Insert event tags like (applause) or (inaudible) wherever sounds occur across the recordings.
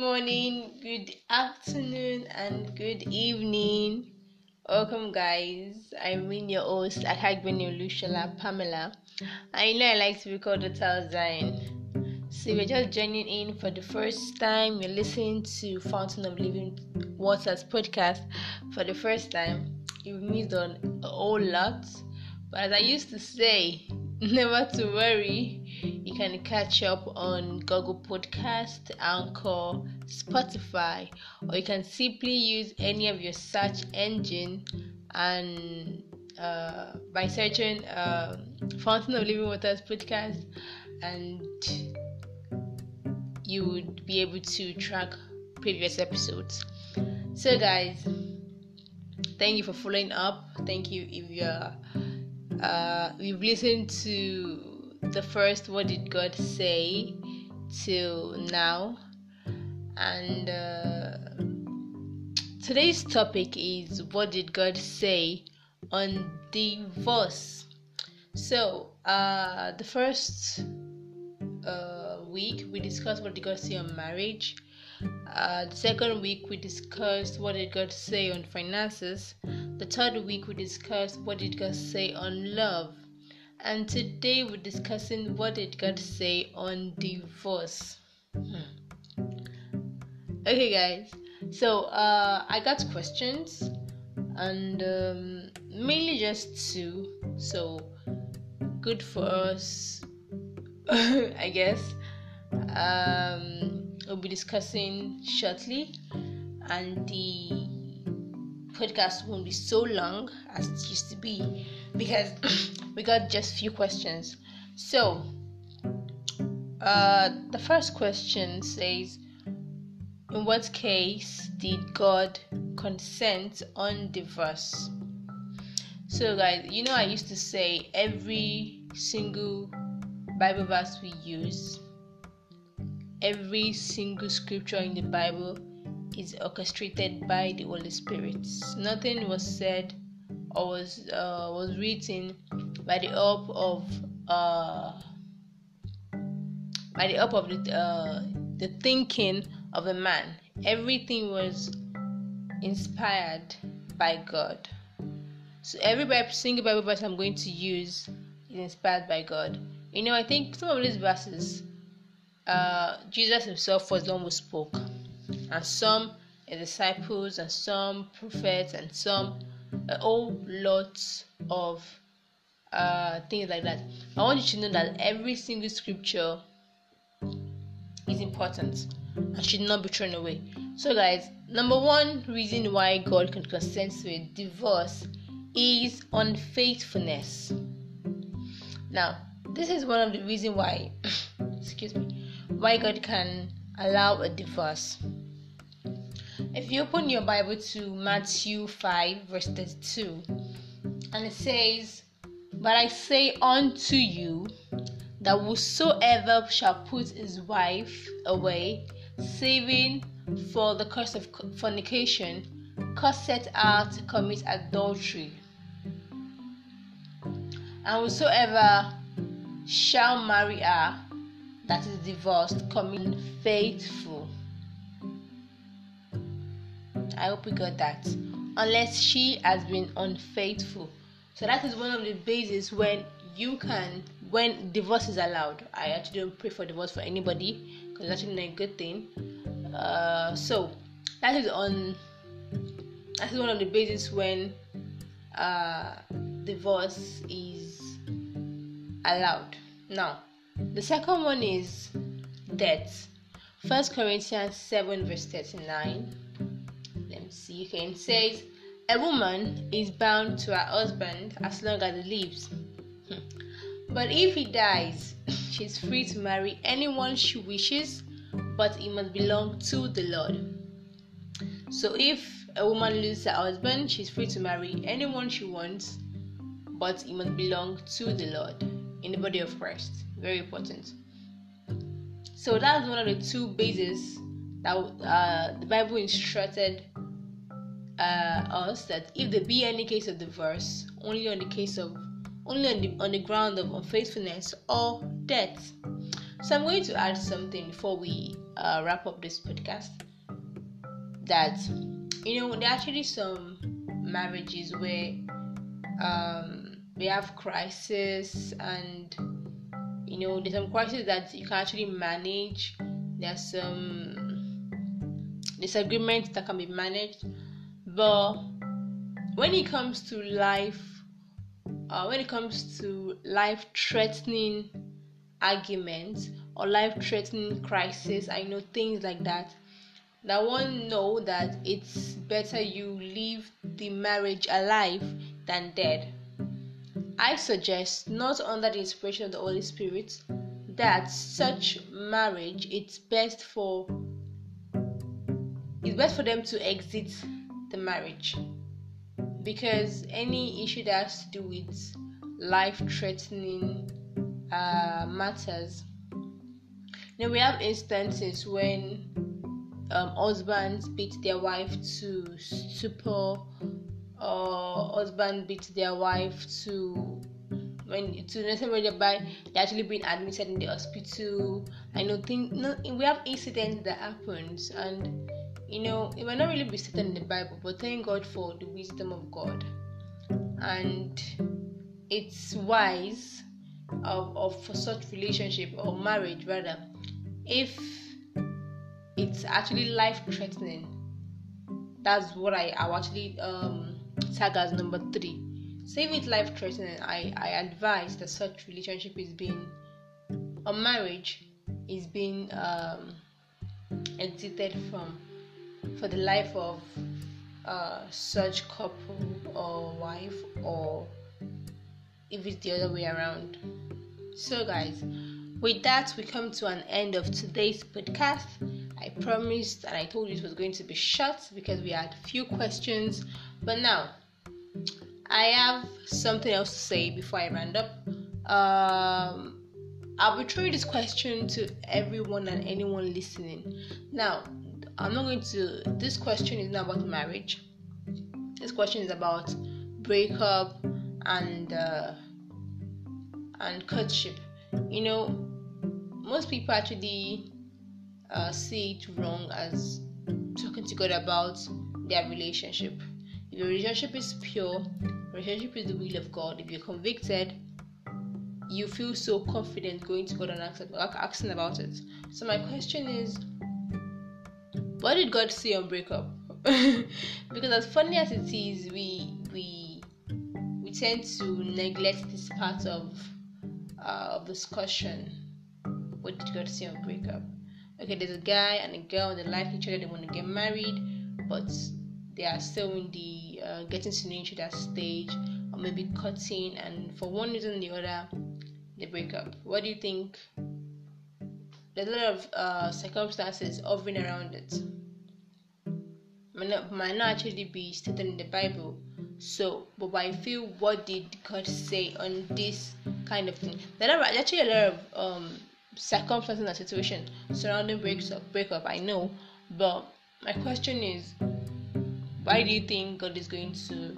morning, good afternoon, and good evening. Welcome, guys. I'm your host, Akagbeni Lushala Pamela. I know I like to be called the Zion. So, you're just joining in for the first time, you're listening to Fountain of Living Waters podcast for the first time. You've missed on a whole lot, but as I used to say, (laughs) never to worry you can catch up on Google Podcast, Anchor, Spotify, or you can simply use any of your search engine and uh, by searching uh, Fountain of Living Waters podcast, and you would be able to track previous episodes. So, guys, thank you for following up. Thank you if you're uh, we've listened to the first what did God say till now, and uh, today's topic is what did God say on divorce. So, uh, the first uh, week we discussed what did God say on marriage. Uh, the second week we discussed what did God say on finances. The third week we discussed what did God say on love and today we're discussing what did God say on divorce. Hmm. Okay, guys. So uh, I got questions, and um, mainly just two. So good for us, (laughs) I guess. Um, we'll be discussing shortly, and the podcast won't be so long as it used to be because (clears throat) we got just few questions. So, uh, the first question says, In what case did God consent on divorce? So, guys, you know, I used to say every single Bible verse we use, every single scripture in the Bible is orchestrated by the Holy Spirit. Nothing was said or was uh, was written by the help of uh, by the help of the uh, the thinking of a man. Everything was inspired by God. So every single Bible verse I'm going to use is inspired by God. You know, I think some of these verses, uh, Jesus Himself was the one who spoke, and some disciples, and some prophets, and some a whole lot of uh, things like that. I want you to know that every single scripture is important and should not be thrown away. So, guys, number one reason why God can consent to a divorce is unfaithfulness. Now, this is one of the reasons why, (coughs) excuse me, why God can allow a divorce. If you open your Bible to Matthew 5, verse 32, and it says, But I say unto you, that whosoever shall put his wife away, saving for the curse of fornication, causeth her to commit adultery. And whosoever shall marry her that is divorced, commit faithful I hope we got that. Unless she has been unfaithful. So that is one of the bases when you can when divorce is allowed. I actually don't pray for divorce for anybody because it's actually not a good thing. Uh, so that is on that is one of the bases when uh, divorce is allowed. Now, the second one is death. First Corinthians 7 verse 39 see, it says a woman is bound to her husband as long as he lives. Hmm. But if he dies, (laughs) she's free to marry anyone she wishes, but it must belong to the Lord. So if a woman loses her husband, she's free to marry anyone she wants, but it must belong to the Lord in the body of Christ. Very important. So that's one of the two bases that uh, the Bible instructed uh, us that if there be any case of divorce, only on the case of only on the on the ground of unfaithfulness or death. So I'm going to add something before we uh, wrap up this podcast. That you know there are actually some marriages where um, they have crisis and you know there's some crisis that you can actually manage. There's some disagreements that can be managed but when it comes to life uh, when it comes to life threatening arguments or life threatening crisis i know things like that that one know that it's better you leave the marriage alive than dead. I suggest not under the inspiration of the holy spirit that such marriage it's best for it's best for them to exit the marriage because any issue that has to do with life threatening uh, matters. Now we have instances when um, husbands beat their wife to stupor, or husband beat their wife to when to necessarily whereby they actually been admitted in the hospital. I know things. No, we have incidents that happens, and you know it might not really be stated in the Bible, but thank God for the wisdom of God, and it's wise of, of for such relationship or marriage rather if it's actually life threatening that's what i i actually um tag as number three. Say if it's life threatening i i advise that such relationship is being a marriage is being um exited from for the life of uh, such couple or wife or if it's the other way around. So, guys, with that, we come to an end of today's podcast. I promised and I told you it was going to be short because we had few questions, but now I have something else to say before I round up. Um, I'll be throwing this question to everyone and anyone listening. Now, I'm not going to. This question is not about marriage. This question is about breakup and uh, and courtship. You know, most people actually uh, see it wrong as talking to God about their relationship. If your relationship is pure, relationship is the will of God. If you're convicted, you feel so confident going to God and asking about it. So my question is, what did God say on breakup? (laughs) because as funny as it is, we we we tend to neglect this part of uh, of discussion. What did God say on breakup? Okay, there's a guy and a girl, they like each other, they want to get married, but they are still in the uh, getting to know each other stage, or maybe cutting, and for one reason or the other, they break up. What do you think? There's a lot of uh, circumstances hovering around it. Might not, might not actually be stated in the Bible, so, but I feel what did God say on this kind of thing? There are actually a lot of um, circumstances and situations surrounding breaks up, breakup. I know, but my question is, why do you think God is going to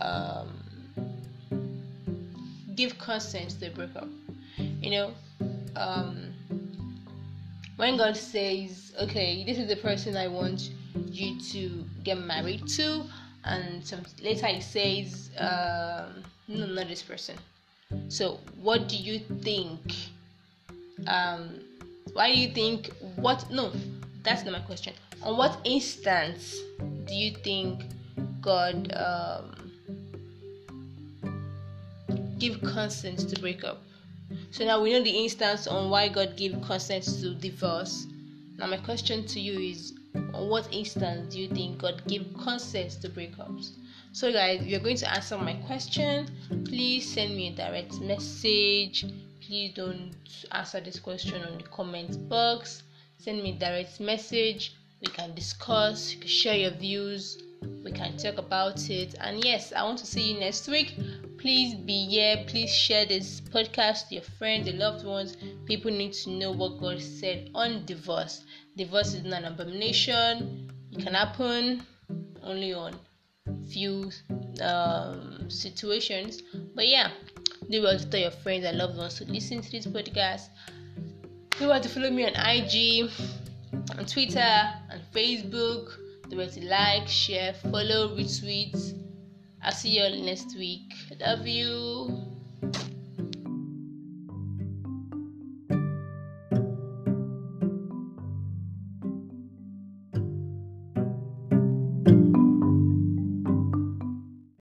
um, give consent to the breakup? You know, um, when God says, "Okay, this is the person I want you to get married to," and some later he says um, no not this person. So what do you think um why do you think what no that's not my question. On what instance do you think god um give consent to break up so now we know the instance on why god gave consent to divorce now my question to you is on what instance do you think God gave consent to breakups? So, guys, you're going to answer my question, please send me a direct message. Please don't answer this question on the comment box. Send me a direct message. We can discuss, you can share your views, we can talk about it. And yes, I want to see you next week. Please be here. Please share this podcast to your friends, your loved ones. People need to know what God said on divorce. Divorce is not an abomination. It can happen only on few um, situations. But yeah, do well to tell your friends and loved ones to listen to this podcast. Do well to follow me on IG on Twitter and Facebook. Don't forget to like, share, follow, retweet. I'll see you all next week. Love you.